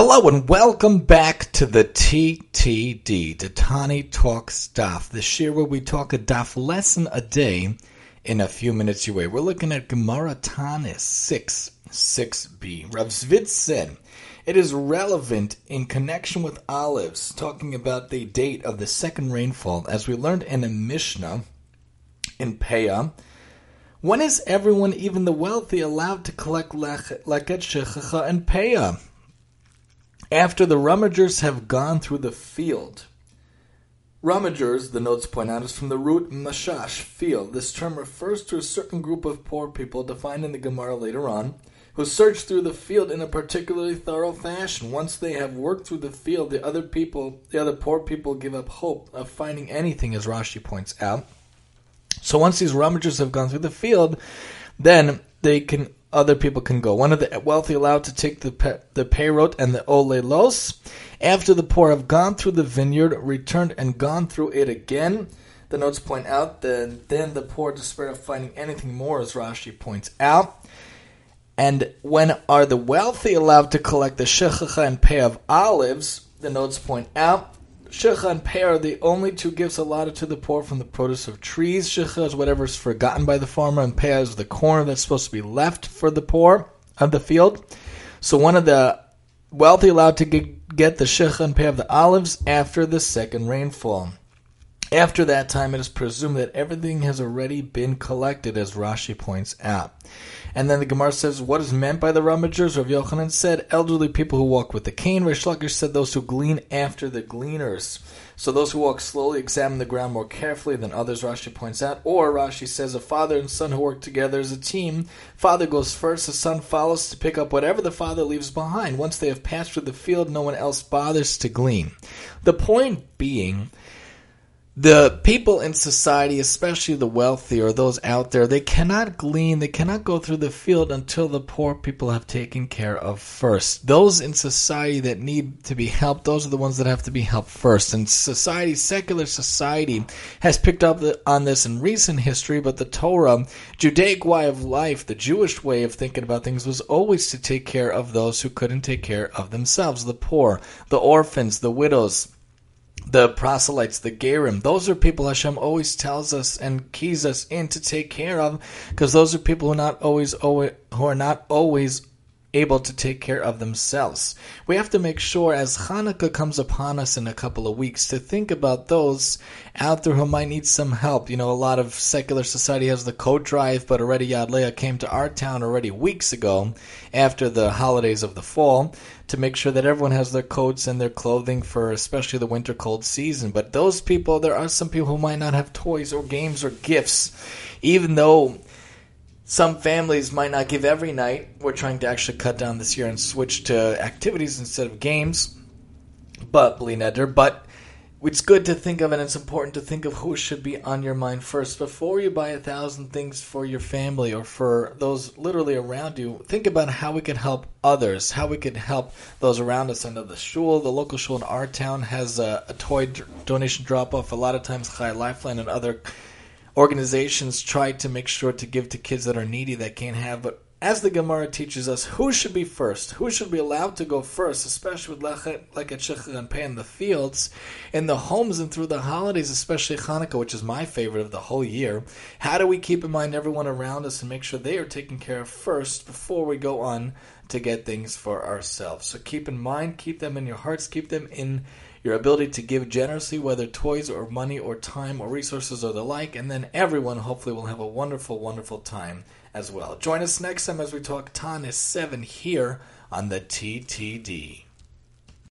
Hello and welcome back to the TTD, the Tani Talks Daf, the year where we talk a daf lesson a day in a few minutes your way. We're looking at Gemara Tanis 6, 6b. Rav Zvid said, it is relevant in connection with olives, talking about the date of the second rainfall, as we learned in a Mishnah in Peah. When is everyone, even the wealthy, allowed to collect leket shechacha and Peah? After the rummagers have gone through the field. Rummagers, the notes point out, is from the root mashash, field. This term refers to a certain group of poor people defined in the Gemara later on, who search through the field in a particularly thorough fashion. Once they have worked through the field, the other people, the other poor people, give up hope of finding anything, as Rashi points out. So once these rummagers have gone through the field, then they can other people can go. One of the wealthy allowed to take the pe- the peyrot and the olelos. After the poor have gone through the vineyard, returned and gone through it again. The notes point out that then the poor despair of finding anything more, as Rashi points out. And when are the wealthy allowed to collect the shechacha and Pei of olives? The notes point out Shecha and Pei are the only two gifts allotted to the poor from the produce of trees. Shecha is whatever is forgotten by the farmer, and Pei is the corn that's supposed to be left for the poor of the field. So one of the wealthy allowed to get the Shecha and Pei of the olives after the second rainfall. After that time, it is presumed that everything has already been collected, as Rashi points out. And then the Gemara says, what is meant by the rummagers? Rav Yochanan said, elderly people who walk with the cane. Reish Lakish said, those who glean after the gleaners. So those who walk slowly examine the ground more carefully than others, Rashi points out. Or Rashi says, a father and son who work together as a team. Father goes first, the son follows to pick up whatever the father leaves behind. Once they have passed through the field, no one else bothers to glean. The point being the people in society, especially the wealthy or those out there, they cannot glean, they cannot go through the field until the poor people have taken care of first. Those in society that need to be helped, those are the ones that have to be helped first. And society, secular society, has picked up on this in recent history, but the Torah, Judaic way of life, the Jewish way of thinking about things was always to take care of those who couldn't take care of themselves, the poor, the orphans, the widows the proselytes, the Gerim, those are people Hashem always tells us and keys us in to take care of, because those are people who not always, always who are not always able to take care of themselves. We have to make sure as Hanukkah comes upon us in a couple of weeks to think about those out there who might need some help. You know, a lot of secular society has the coat drive, but already Yad Leah came to our town already weeks ago after the holidays of the fall to make sure that everyone has their coats and their clothing for especially the winter cold season. But those people, there are some people who might not have toys or games or gifts, even though some families might not give every night. We're trying to actually cut down this year and switch to activities instead of games. But bli neder, but it's good to think of and it's important to think of who should be on your mind first before you buy a thousand things for your family or for those literally around you think about how we can help others how we can help those around us i know the shul the local shul in our town has a, a toy donation drop off a lot of times Chai lifeline and other organizations try to make sure to give to kids that are needy that can't have. But as the Gemara teaches us, who should be first? Who should be allowed to go first, especially with lechet, like at Shechar and Pei in the fields, in the homes and through the holidays, especially Hanukkah, which is my favorite of the whole year. How do we keep in mind everyone around us and make sure they are taken care of first before we go on to get things for ourselves? So keep in mind, keep them in your hearts, keep them in your ability to give generously, whether toys or money or time or resources or the like, and then everyone hopefully will have a wonderful, wonderful time as well. Join us next time as we talk Tanis 7 here on the TTD.